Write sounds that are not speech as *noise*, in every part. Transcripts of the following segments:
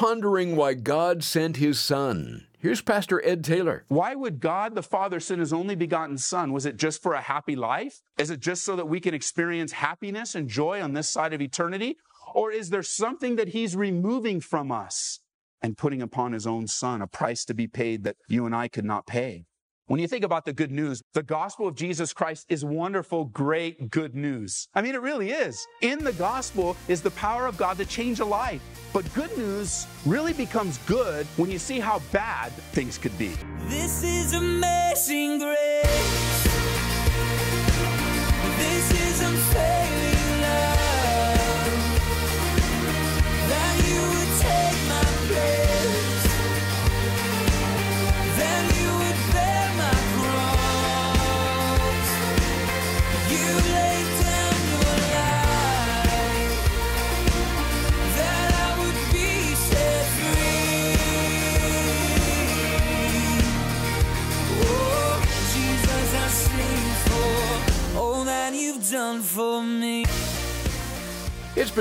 pondering why God sent his son. Here's Pastor Ed Taylor. Why would God the Father send his only begotten Son? Was it just for a happy life? Is it just so that we can experience happiness and joy on this side of eternity? Or is there something that he's removing from us and putting upon his own Son, a price to be paid that you and I could not pay? When you think about the good news, the gospel of Jesus Christ is wonderful, great, good news. I mean, it really is. In the gospel is the power of God to change a life. But good news really becomes good when you see how bad things could be. This is amazing grace.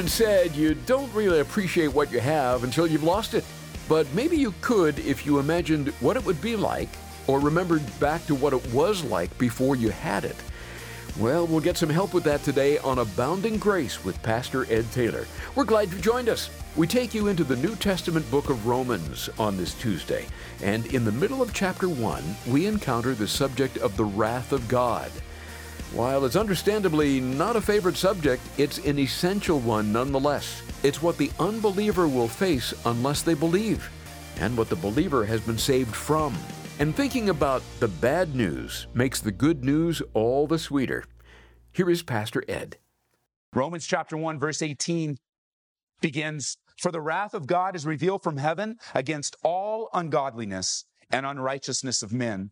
Said you don't really appreciate what you have until you've lost it. But maybe you could if you imagined what it would be like or remembered back to what it was like before you had it. Well, we'll get some help with that today on Abounding Grace with Pastor Ed Taylor. We're glad you joined us. We take you into the New Testament book of Romans on this Tuesday, and in the middle of chapter 1, we encounter the subject of the wrath of God. While it's understandably not a favorite subject, it's an essential one nonetheless. It's what the unbeliever will face unless they believe, and what the believer has been saved from. And thinking about the bad news makes the good news all the sweeter. Here is Pastor Ed. Romans chapter 1, verse 18 begins For the wrath of God is revealed from heaven against all ungodliness and unrighteousness of men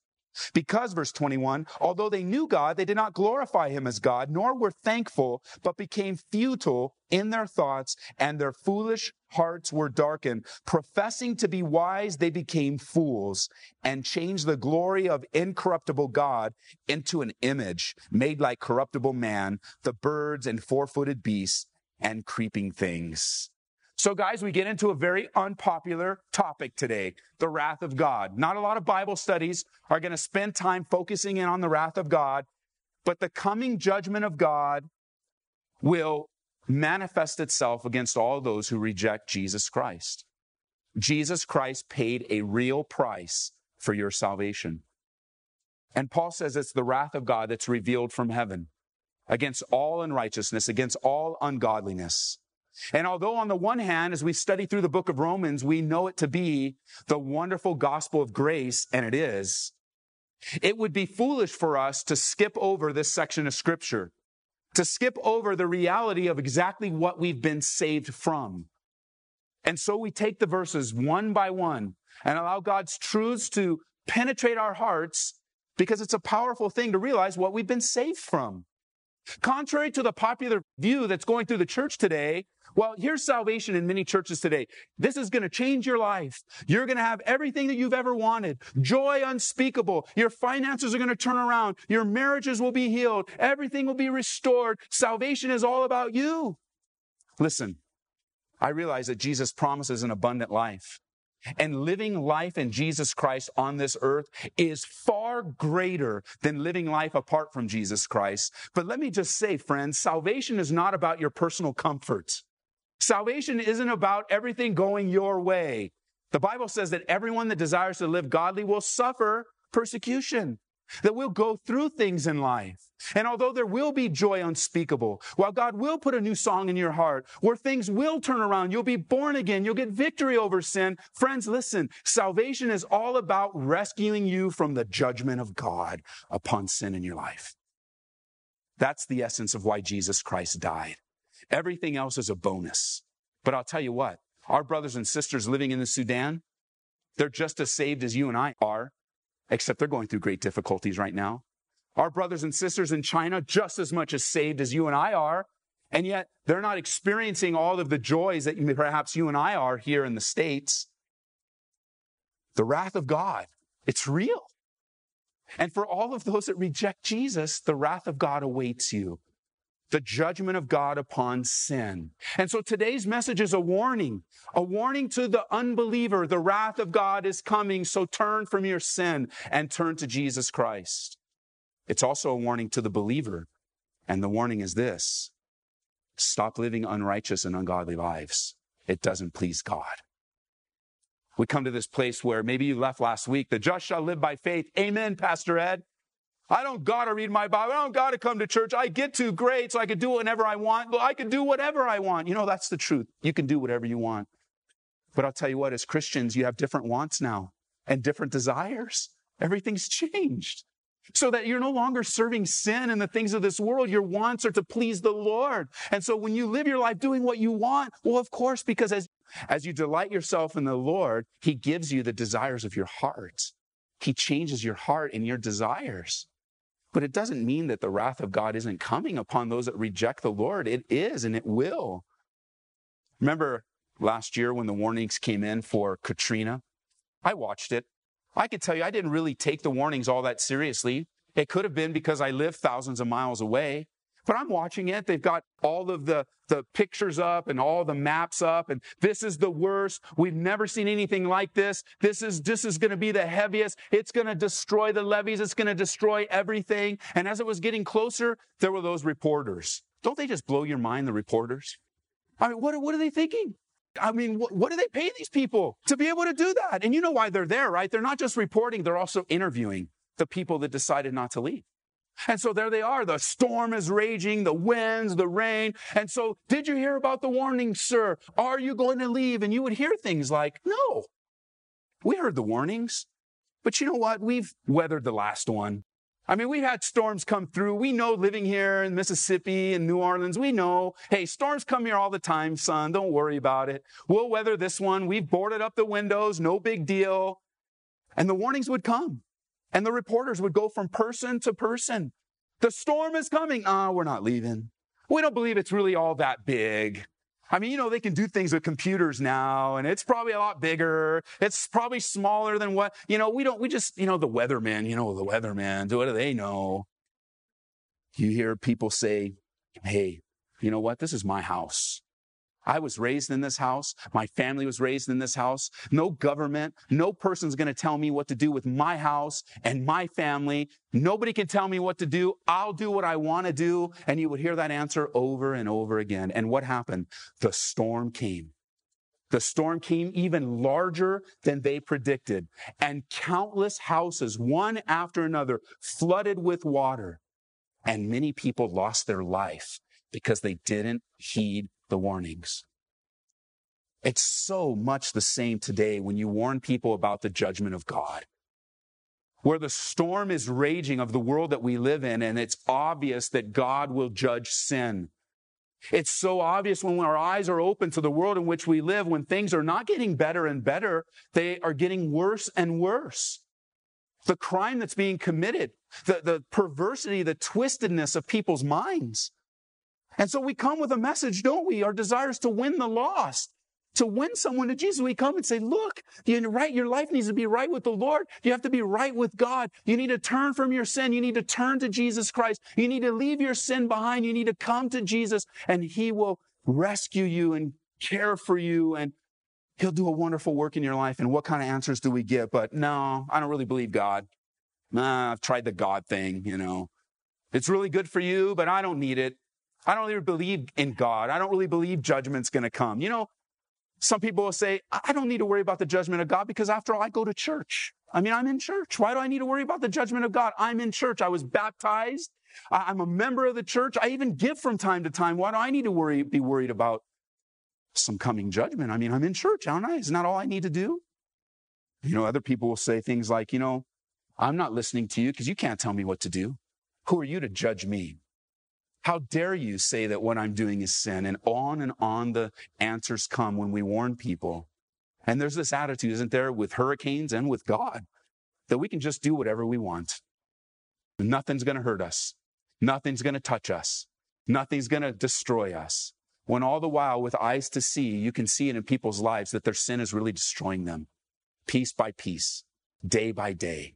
Because, verse 21, although they knew God, they did not glorify him as God, nor were thankful, but became futile in their thoughts, and their foolish hearts were darkened. Professing to be wise, they became fools, and changed the glory of incorruptible God into an image made like corruptible man, the birds and four footed beasts, and creeping things. So, guys, we get into a very unpopular topic today the wrath of God. Not a lot of Bible studies are going to spend time focusing in on the wrath of God, but the coming judgment of God will manifest itself against all those who reject Jesus Christ. Jesus Christ paid a real price for your salvation. And Paul says it's the wrath of God that's revealed from heaven against all unrighteousness, against all ungodliness. And although on the one hand, as we study through the book of Romans, we know it to be the wonderful gospel of grace, and it is, it would be foolish for us to skip over this section of scripture, to skip over the reality of exactly what we've been saved from. And so we take the verses one by one and allow God's truths to penetrate our hearts because it's a powerful thing to realize what we've been saved from. Contrary to the popular view that's going through the church today, well, here's salvation in many churches today. This is going to change your life. You're going to have everything that you've ever wanted. Joy unspeakable. Your finances are going to turn around. Your marriages will be healed. Everything will be restored. Salvation is all about you. Listen, I realize that Jesus promises an abundant life. And living life in Jesus Christ on this earth is far greater than living life apart from Jesus Christ. But let me just say, friends, salvation is not about your personal comfort. Salvation isn't about everything going your way. The Bible says that everyone that desires to live godly will suffer persecution, that we'll go through things in life. And although there will be joy unspeakable, while God will put a new song in your heart, where things will turn around, you'll be born again, you'll get victory over sin. Friends, listen, salvation is all about rescuing you from the judgment of God upon sin in your life. That's the essence of why Jesus Christ died. Everything else is a bonus. But I'll tell you what, our brothers and sisters living in the Sudan, they're just as saved as you and I are, except they're going through great difficulties right now. Our brothers and sisters in China, just as much as saved as you and I are, And yet they're not experiencing all of the joys that perhaps you and I are here in the States. The wrath of God, it's real. And for all of those that reject Jesus, the wrath of God awaits you. The judgment of God upon sin. And so today's message is a warning, a warning to the unbeliever. The wrath of God is coming. So turn from your sin and turn to Jesus Christ. It's also a warning to the believer. And the warning is this stop living unrighteous and ungodly lives. It doesn't please God. We come to this place where maybe you left last week. The just shall live by faith. Amen, Pastor Ed. I don't got to read my Bible. I don't got to come to church. I get to great, so I can do whatever I want. I can do whatever I want. You know, that's the truth. You can do whatever you want. But I'll tell you what, as Christians, you have different wants now and different desires. Everything's changed so that you're no longer serving sin and the things of this world. Your wants are to please the Lord. And so when you live your life doing what you want, well, of course, because as, as you delight yourself in the Lord, He gives you the desires of your heart. He changes your heart and your desires. But it doesn't mean that the wrath of God isn't coming upon those that reject the Lord. It is and it will. Remember last year when the warnings came in for Katrina? I watched it. I can tell you, I didn't really take the warnings all that seriously. It could have been because I live thousands of miles away. But I'm watching it. They've got all of the, the pictures up and all the maps up. And this is the worst. We've never seen anything like this. This is, this is going to be the heaviest. It's going to destroy the levees. It's going to destroy everything. And as it was getting closer, there were those reporters. Don't they just blow your mind, the reporters? I mean, what, what are they thinking? I mean, what, what do they pay these people to be able to do that? And you know why they're there, right? They're not just reporting, they're also interviewing the people that decided not to leave. And so there they are. The storm is raging, the winds, the rain. And so, did you hear about the warning, sir? Are you going to leave? And you would hear things like, no, we heard the warnings. But you know what? We've weathered the last one. I mean, we've had storms come through. We know living here in Mississippi and New Orleans, we know, hey, storms come here all the time, son. Don't worry about it. We'll weather this one. We've boarded up the windows. No big deal. And the warnings would come. And the reporters would go from person to person. The storm is coming. Ah, oh, we're not leaving. We don't believe it's really all that big. I mean, you know, they can do things with computers now, and it's probably a lot bigger. It's probably smaller than what, you know, we don't, we just, you know, the weatherman, you know, the weatherman, what do they know? You hear people say, hey, you know what? This is my house. I was raised in this house. My family was raised in this house. No government, no person's going to tell me what to do with my house and my family. Nobody can tell me what to do. I'll do what I want to do. And you would hear that answer over and over again. And what happened? The storm came. The storm came even larger than they predicted and countless houses, one after another, flooded with water. And many people lost their life because they didn't heed the warnings. It's so much the same today when you warn people about the judgment of God. Where the storm is raging of the world that we live in, and it's obvious that God will judge sin. It's so obvious when our eyes are open to the world in which we live, when things are not getting better and better, they are getting worse and worse. The crime that's being committed, the, the perversity, the twistedness of people's minds. And so we come with a message, don't we? Our desire is to win the lost, to win someone to Jesus. We come and say, look, you right, your life needs to be right with the Lord. You have to be right with God. You need to turn from your sin. You need to turn to Jesus Christ. You need to leave your sin behind. You need to come to Jesus and he will rescue you and care for you and he'll do a wonderful work in your life. And what kind of answers do we get? But no, I don't really believe God. Nah, I've tried the God thing, you know. It's really good for you, but I don't need it. I don't really believe in God. I don't really believe judgment's going to come. You know, some people will say, I don't need to worry about the judgment of God because after all, I go to church. I mean, I'm in church. Why do I need to worry about the judgment of God? I'm in church. I was baptized. I'm a member of the church. I even give from time to time. Why do I need to worry, be worried about some coming judgment? I mean, I'm in church, aren't I? Isn't that all I need to do? You know, other people will say things like, you know, I'm not listening to you because you can't tell me what to do. Who are you to judge me? How dare you say that what I'm doing is sin? And on and on the answers come when we warn people. And there's this attitude, isn't there, with hurricanes and with God, that we can just do whatever we want. Nothing's going to hurt us. Nothing's going to touch us. Nothing's going to destroy us. When all the while, with eyes to see, you can see it in people's lives that their sin is really destroying them piece by piece, day by day.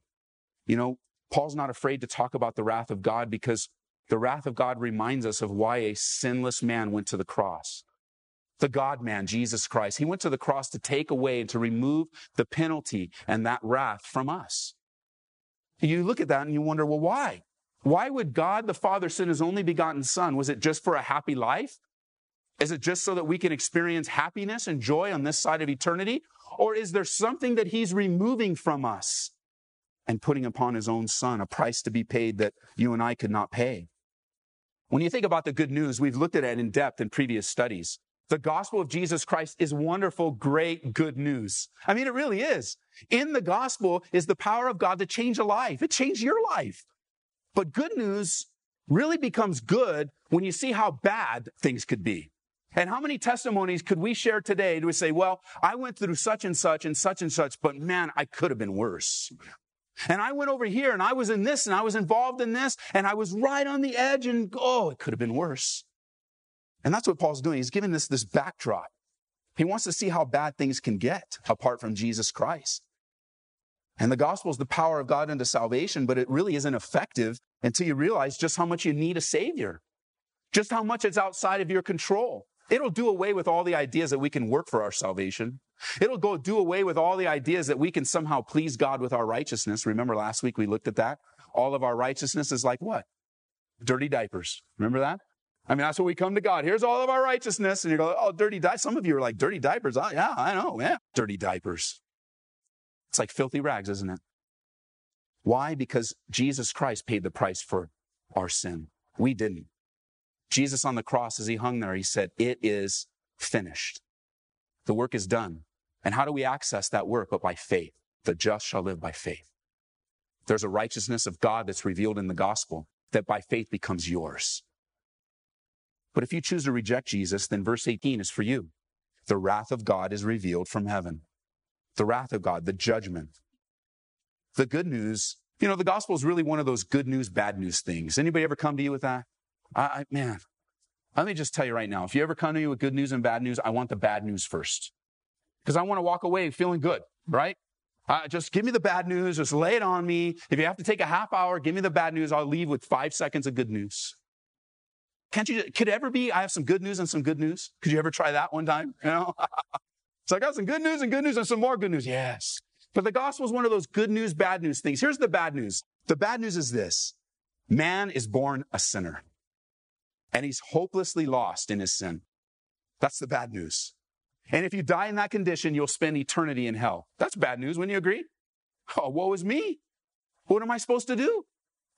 You know, Paul's not afraid to talk about the wrath of God because the wrath of God reminds us of why a sinless man went to the cross. The God man, Jesus Christ. He went to the cross to take away and to remove the penalty and that wrath from us. You look at that and you wonder, well, why? Why would God the Father send his only begotten Son? Was it just for a happy life? Is it just so that we can experience happiness and joy on this side of eternity? Or is there something that he's removing from us and putting upon his own son, a price to be paid that you and I could not pay? When you think about the good news, we've looked at it in depth in previous studies. The gospel of Jesus Christ is wonderful, great, good news. I mean, it really is. In the gospel is the power of God to change a life. It changed your life. But good news really becomes good when you see how bad things could be. And how many testimonies could we share today to say, well, I went through such and such and such and such, but man, I could have been worse. And I went over here and I was in this and I was involved in this and I was right on the edge and oh, it could have been worse. And that's what Paul's doing. He's giving this this backdrop. He wants to see how bad things can get apart from Jesus Christ. And the gospel is the power of God unto salvation, but it really isn't effective until you realize just how much you need a savior, just how much it's outside of your control. It'll do away with all the ideas that we can work for our salvation. It'll go do away with all the ideas that we can somehow please God with our righteousness. Remember last week we looked at that? All of our righteousness is like what? Dirty diapers. Remember that? I mean, that's what we come to God. Here's all of our righteousness. And you go, oh, dirty diapers. Some of you are like, dirty diapers. Oh, yeah, I know. Yeah. Dirty diapers. It's like filthy rags, isn't it? Why? Because Jesus Christ paid the price for our sin. We didn't. Jesus on the cross, as he hung there, he said, It is finished. The work is done. And how do we access that work? But by faith. The just shall live by faith. There's a righteousness of God that's revealed in the gospel that by faith becomes yours. But if you choose to reject Jesus, then verse 18 is for you. The wrath of God is revealed from heaven. The wrath of God, the judgment. The good news, you know, the gospel is really one of those good news, bad news things. Anybody ever come to you with that? I, I, man, let me just tell you right now, if you ever come to me with good news and bad news, I want the bad news first. Because I want to walk away feeling good, right? Uh, just give me the bad news, just lay it on me. If you have to take a half hour, give me the bad news. I'll leave with five seconds of good news. Can't you, could ever be, I have some good news and some good news? Could you ever try that one time? You know? *laughs* so I got some good news and good news and some more good news. Yes. But the gospel is one of those good news, bad news things. Here's the bad news. The bad news is this. Man is born a sinner and he's hopelessly lost in his sin. That's the bad news. And if you die in that condition, you'll spend eternity in hell. That's bad news. Wouldn't you agree? Oh, woe is me. What am I supposed to do?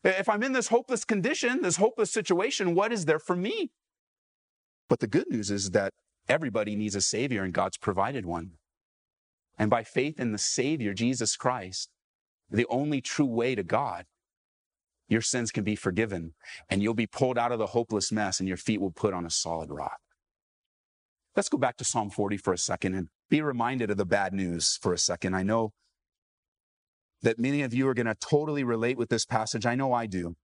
If I'm in this hopeless condition, this hopeless situation, what is there for me? But the good news is that everybody needs a Savior, and God's provided one. And by faith in the Savior, Jesus Christ, the only true way to God, your sins can be forgiven and you'll be pulled out of the hopeless mess and your feet will put on a solid rock. Let's go back to Psalm 40 for a second and be reminded of the bad news for a second. I know that many of you are going to totally relate with this passage. I know I do.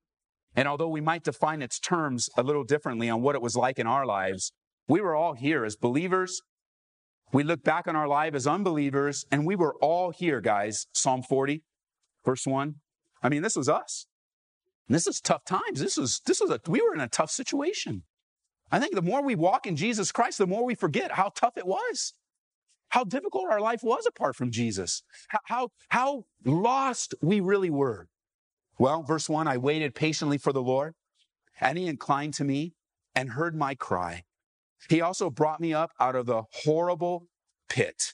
And although we might define its terms a little differently on what it was like in our lives, we were all here as believers. We look back on our life as unbelievers, and we were all here, guys. Psalm 40, verse 1. I mean, this was us. And this is tough times. This was, this was a, we were in a tough situation. I think the more we walk in Jesus Christ, the more we forget how tough it was. How difficult our life was apart from Jesus. How, how, how lost we really were. Well, verse one, I waited patiently for the Lord and he inclined to me and heard my cry. He also brought me up out of the horrible pit.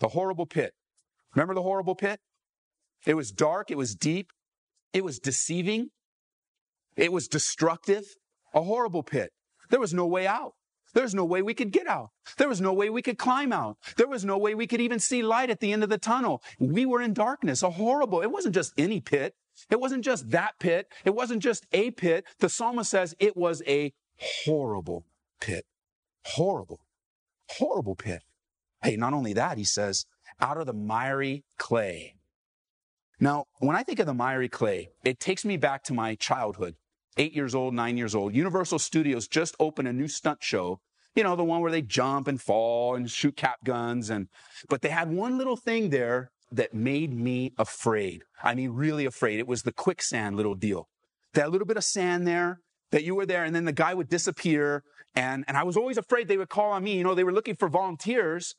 The horrible pit. Remember the horrible pit? It was dark. It was deep. It was deceiving. It was destructive. A horrible pit. There was no way out. There was no way we could get out. There was no way we could climb out. There was no way we could even see light at the end of the tunnel. We were in darkness, a horrible. It wasn't just any pit. It wasn't just that pit. It wasn't just a pit. The psalmist says it was a horrible pit. Horrible. Horrible pit. Hey, not only that, he says, out of the miry clay. Now, when I think of the miry clay, it takes me back to my childhood. eight years old, nine years old. Universal Studios just opened a new stunt show. You know, the one where they jump and fall and shoot cap guns. And, but they had one little thing there that made me afraid. I mean, really afraid. It was the quicksand little deal. That little bit of sand there, that you were there, and then the guy would disappear. And, and I was always afraid they would call on me. You know, they were looking for volunteers.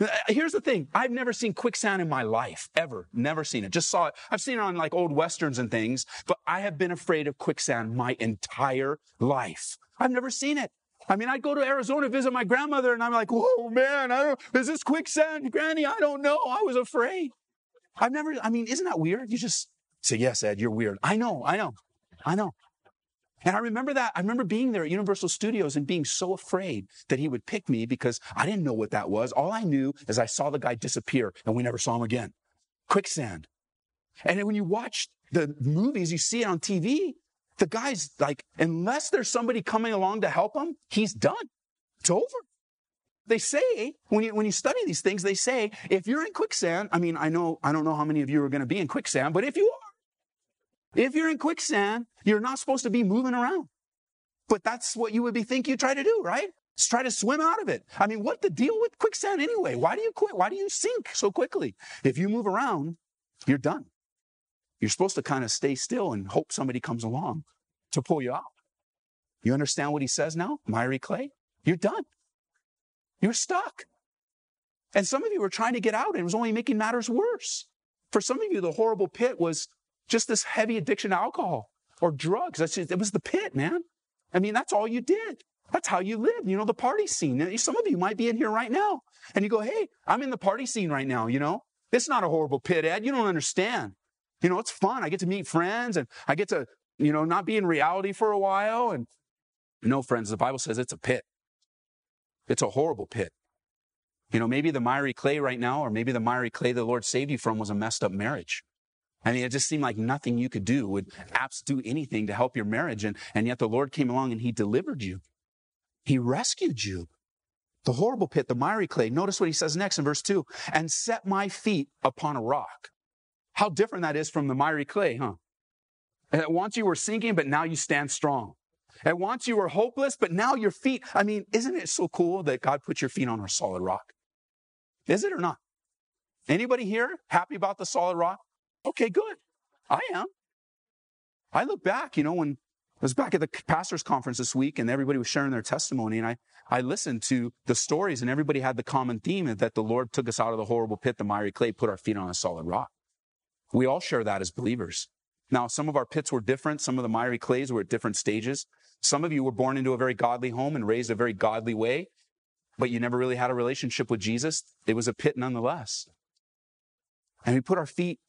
Uh, Here's the thing. I've never seen quicksand in my life, ever. Never seen it. Just saw it. I've seen it on like old westerns and things, but I have been afraid of quicksand my entire life. I've never seen it. I mean, I'd go to Arizona visit my grandmother and I'm like, whoa, man, I don't, is this quicksand? Granny, I don't know. I was afraid. I've never, I mean, isn't that weird? You just say, yes, Ed, you're weird. I know, I know, I know. And I remember that. I remember being there at Universal Studios and being so afraid that he would pick me because I didn't know what that was. All I knew is I saw the guy disappear and we never saw him again. Quicksand. And when you watch the movies, you see it on TV, the guy's like, unless there's somebody coming along to help him, he's done. It's over. They say, when you, when you study these things, they say, if you're in quicksand, I mean, I know, I don't know how many of you are going to be in quicksand, but if you if you're in quicksand, you're not supposed to be moving around. But that's what you would be think you try to do, right? Just try to swim out of it. I mean, what the deal with quicksand anyway? Why do you quit? Why do you sink so quickly? If you move around, you're done. You're supposed to kind of stay still and hope somebody comes along to pull you out. You understand what he says now? Miry clay? You're done. You're stuck. And some of you were trying to get out and it was only making matters worse. For some of you, the horrible pit was just this heavy addiction to alcohol or drugs. That's just, it was the pit, man. I mean, that's all you did. That's how you lived. You know, the party scene. Some of you might be in here right now and you go, Hey, I'm in the party scene right now. You know, it's not a horrible pit, Ed. You don't understand. You know, it's fun. I get to meet friends and I get to, you know, not be in reality for a while. And no, friends, the Bible says it's a pit. It's a horrible pit. You know, maybe the miry clay right now, or maybe the miry clay the Lord saved you from was a messed up marriage. I mean, it just seemed like nothing you could do would abs do anything to help your marriage. And, and yet the Lord came along and he delivered you. He rescued you. The horrible pit, the miry clay. Notice what he says next in verse two, and set my feet upon a rock. How different that is from the miry clay, huh? At once you were sinking, but now you stand strong. At once you were hopeless, but now your feet, I mean, isn't it so cool that God put your feet on a solid rock? Is it or not? Anybody here happy about the solid rock? Okay, good. I am. I look back, you know, when I was back at the pastor's conference this week and everybody was sharing their testimony and I, I listened to the stories and everybody had the common theme that the Lord took us out of the horrible pit, the miry clay, put our feet on a solid rock. We all share that as believers. Now, some of our pits were different. Some of the miry clays were at different stages. Some of you were born into a very godly home and raised a very godly way, but you never really had a relationship with Jesus. It was a pit nonetheless. And we put our feet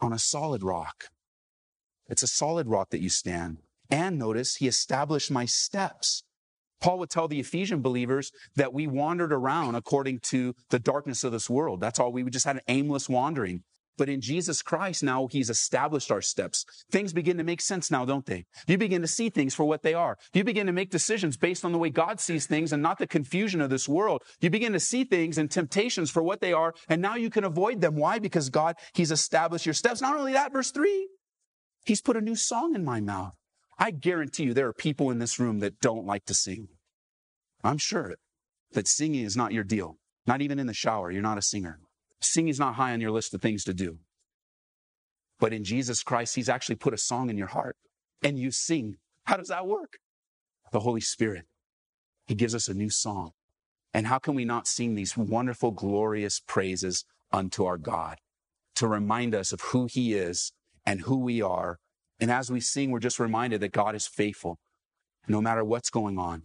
on a solid rock. It's a solid rock that you stand. And notice, he established my steps. Paul would tell the Ephesian believers that we wandered around according to the darkness of this world. That's all. We just had an aimless wandering. But in Jesus Christ, now He's established our steps. Things begin to make sense now, don't they? You begin to see things for what they are. You begin to make decisions based on the way God sees things and not the confusion of this world. You begin to see things and temptations for what they are, and now you can avoid them. Why? Because God, He's established your steps. Not only that, verse 3, He's put a new song in my mouth. I guarantee you there are people in this room that don't like to sing. I'm sure that singing is not your deal. Not even in the shower. You're not a singer. Singing is not high on your list of things to do. But in Jesus Christ, He's actually put a song in your heart and you sing. How does that work? The Holy Spirit. He gives us a new song. And how can we not sing these wonderful, glorious praises unto our God to remind us of who He is and who we are? And as we sing, we're just reminded that God is faithful no matter what's going on.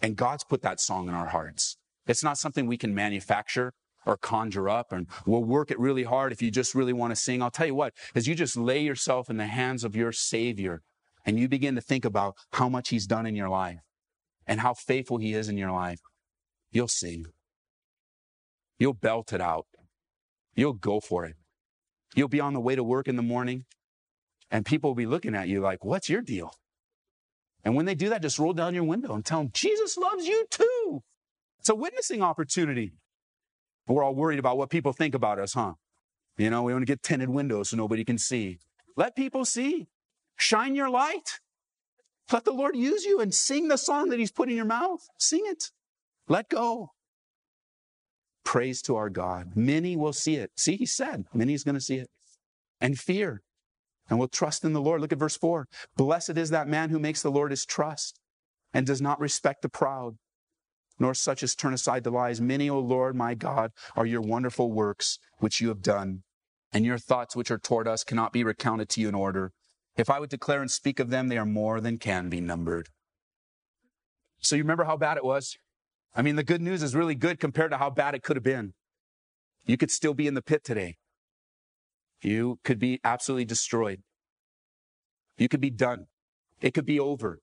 And God's put that song in our hearts. It's not something we can manufacture or conjure up and we'll work it really hard if you just really want to sing. I'll tell you what, as you just lay yourself in the hands of your Savior and you begin to think about how much He's done in your life and how faithful He is in your life, you'll sing. You'll belt it out. You'll go for it. You'll be on the way to work in the morning and people will be looking at you like, what's your deal? And when they do that, just roll down your window and tell them, Jesus loves you too. It's a witnessing opportunity. We're all worried about what people think about us, huh? You know, we want to get tinted windows so nobody can see. Let people see. Shine your light. Let the Lord use you and sing the song that He's put in your mouth. Sing it. Let go. Praise to our God. Many will see it. See, He said, many is going to see it. And fear. And will trust in the Lord. Look at verse 4. Blessed is that man who makes the Lord his trust and does not respect the proud, nor such as turn aside to lies. Many, O Lord, my God, are your wonderful works which you have done, and your thoughts which are toward us cannot be recounted to you in order. If I would declare and speak of them, they are more than can be numbered. So you remember how bad it was? I mean, the good news is really good compared to how bad it could have been. You could still be in the pit today. You could be absolutely destroyed. You could be done. It could be over.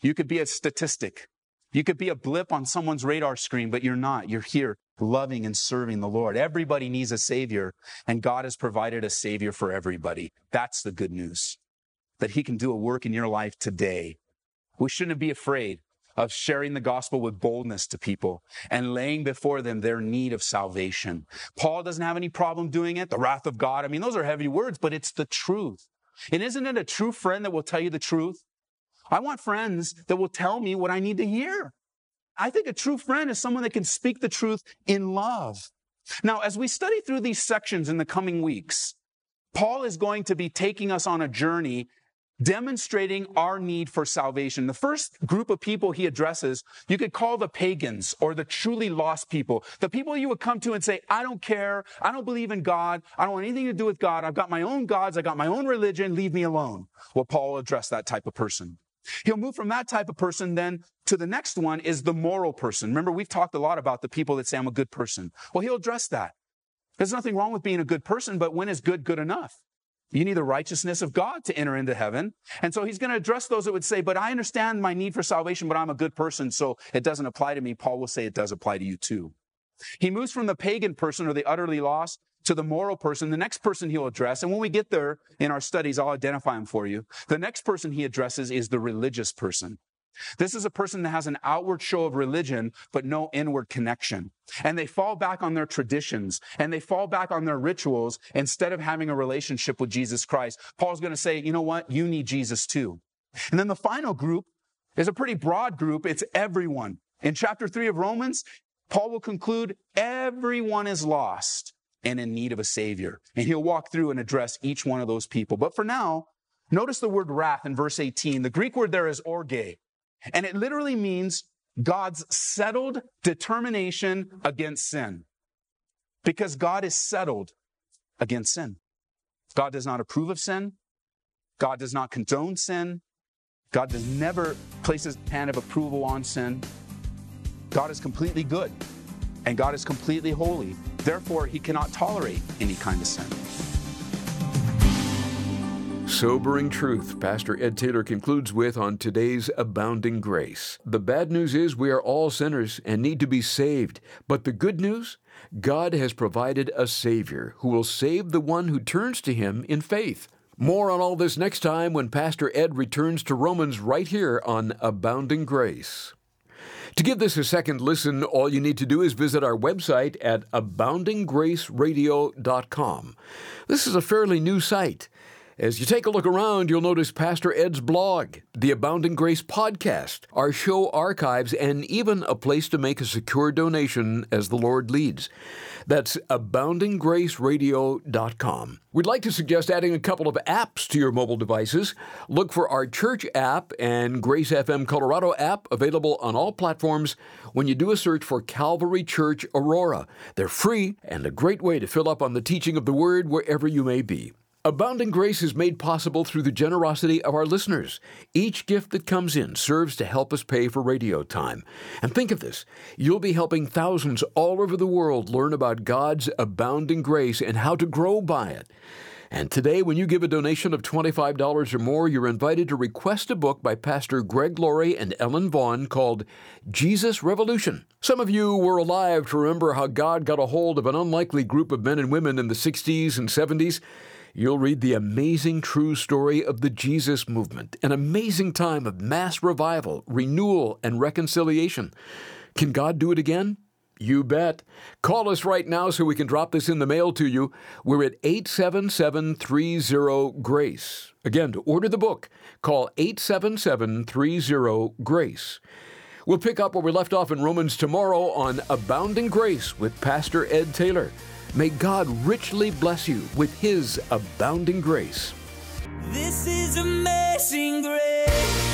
You could be a statistic. You could be a blip on someone's radar screen, but you're not. You're here loving and serving the Lord. Everybody needs a savior, and God has provided a savior for everybody. That's the good news that he can do a work in your life today. We shouldn't be afraid of sharing the gospel with boldness to people and laying before them their need of salvation. Paul doesn't have any problem doing it. The wrath of God. I mean, those are heavy words, but it's the truth. And isn't it a true friend that will tell you the truth? I want friends that will tell me what I need to hear. I think a true friend is someone that can speak the truth in love. Now, as we study through these sections in the coming weeks, Paul is going to be taking us on a journey demonstrating our need for salvation. The first group of people he addresses, you could call the pagans or the truly lost people. The people you would come to and say, I don't care. I don't believe in God. I don't want anything to do with God. I've got my own gods. I got my own religion. Leave me alone. Well, Paul will address that type of person. He'll move from that type of person then to the next one is the moral person. Remember, we've talked a lot about the people that say I'm a good person. Well, he'll address that. There's nothing wrong with being a good person, but when is good good enough? You need the righteousness of God to enter into heaven. And so he's going to address those that would say, but I understand my need for salvation, but I'm a good person, so it doesn't apply to me. Paul will say it does apply to you too. He moves from the pagan person or the utterly lost to the moral person. The next person he'll address, and when we get there in our studies, I'll identify him for you. The next person he addresses is the religious person. This is a person that has an outward show of religion, but no inward connection. And they fall back on their traditions and they fall back on their rituals instead of having a relationship with Jesus Christ. Paul's going to say, you know what? You need Jesus too. And then the final group is a pretty broad group. It's everyone. In chapter three of Romans, Paul will conclude everyone is lost and in need of a savior. And he'll walk through and address each one of those people. But for now, notice the word wrath in verse 18. The Greek word there is orge. And it literally means God's settled determination against sin. Because God is settled against sin. God does not approve of sin. God does not condone sin. God does never place his hand of approval on sin. God is completely good and God is completely holy. Therefore, he cannot tolerate any kind of sin. Sobering truth, Pastor Ed Taylor concludes with on today's Abounding Grace. The bad news is we are all sinners and need to be saved. But the good news? God has provided a Savior who will save the one who turns to Him in faith. More on all this next time when Pastor Ed returns to Romans right here on Abounding Grace. To give this a second listen, all you need to do is visit our website at aboundinggraceradio.com. This is a fairly new site. As you take a look around, you'll notice Pastor Ed's blog, the Abounding Grace podcast, our show archives, and even a place to make a secure donation as the Lord leads. That's aboundinggraceradio.com. We'd like to suggest adding a couple of apps to your mobile devices. Look for our church app and Grace FM Colorado app available on all platforms when you do a search for Calvary Church Aurora. They're free and a great way to fill up on the teaching of the Word wherever you may be. Abounding Grace is made possible through the generosity of our listeners. Each gift that comes in serves to help us pay for radio time. And think of this you'll be helping thousands all over the world learn about God's abounding grace and how to grow by it. And today, when you give a donation of $25 or more, you're invited to request a book by Pastor Greg Laurie and Ellen Vaughn called Jesus Revolution. Some of you were alive to remember how God got a hold of an unlikely group of men and women in the 60s and 70s you'll read the amazing true story of the Jesus movement, an amazing time of mass revival, renewal, and reconciliation. Can God do it again? You bet. Call us right now so we can drop this in the mail to you. We're at 877 Grace. Again, to order the book, call 877 Grace. We'll pick up where we left off in Romans tomorrow on Abounding Grace with Pastor Ed Taylor. May God richly bless you with His abounding grace. This is amazing grace.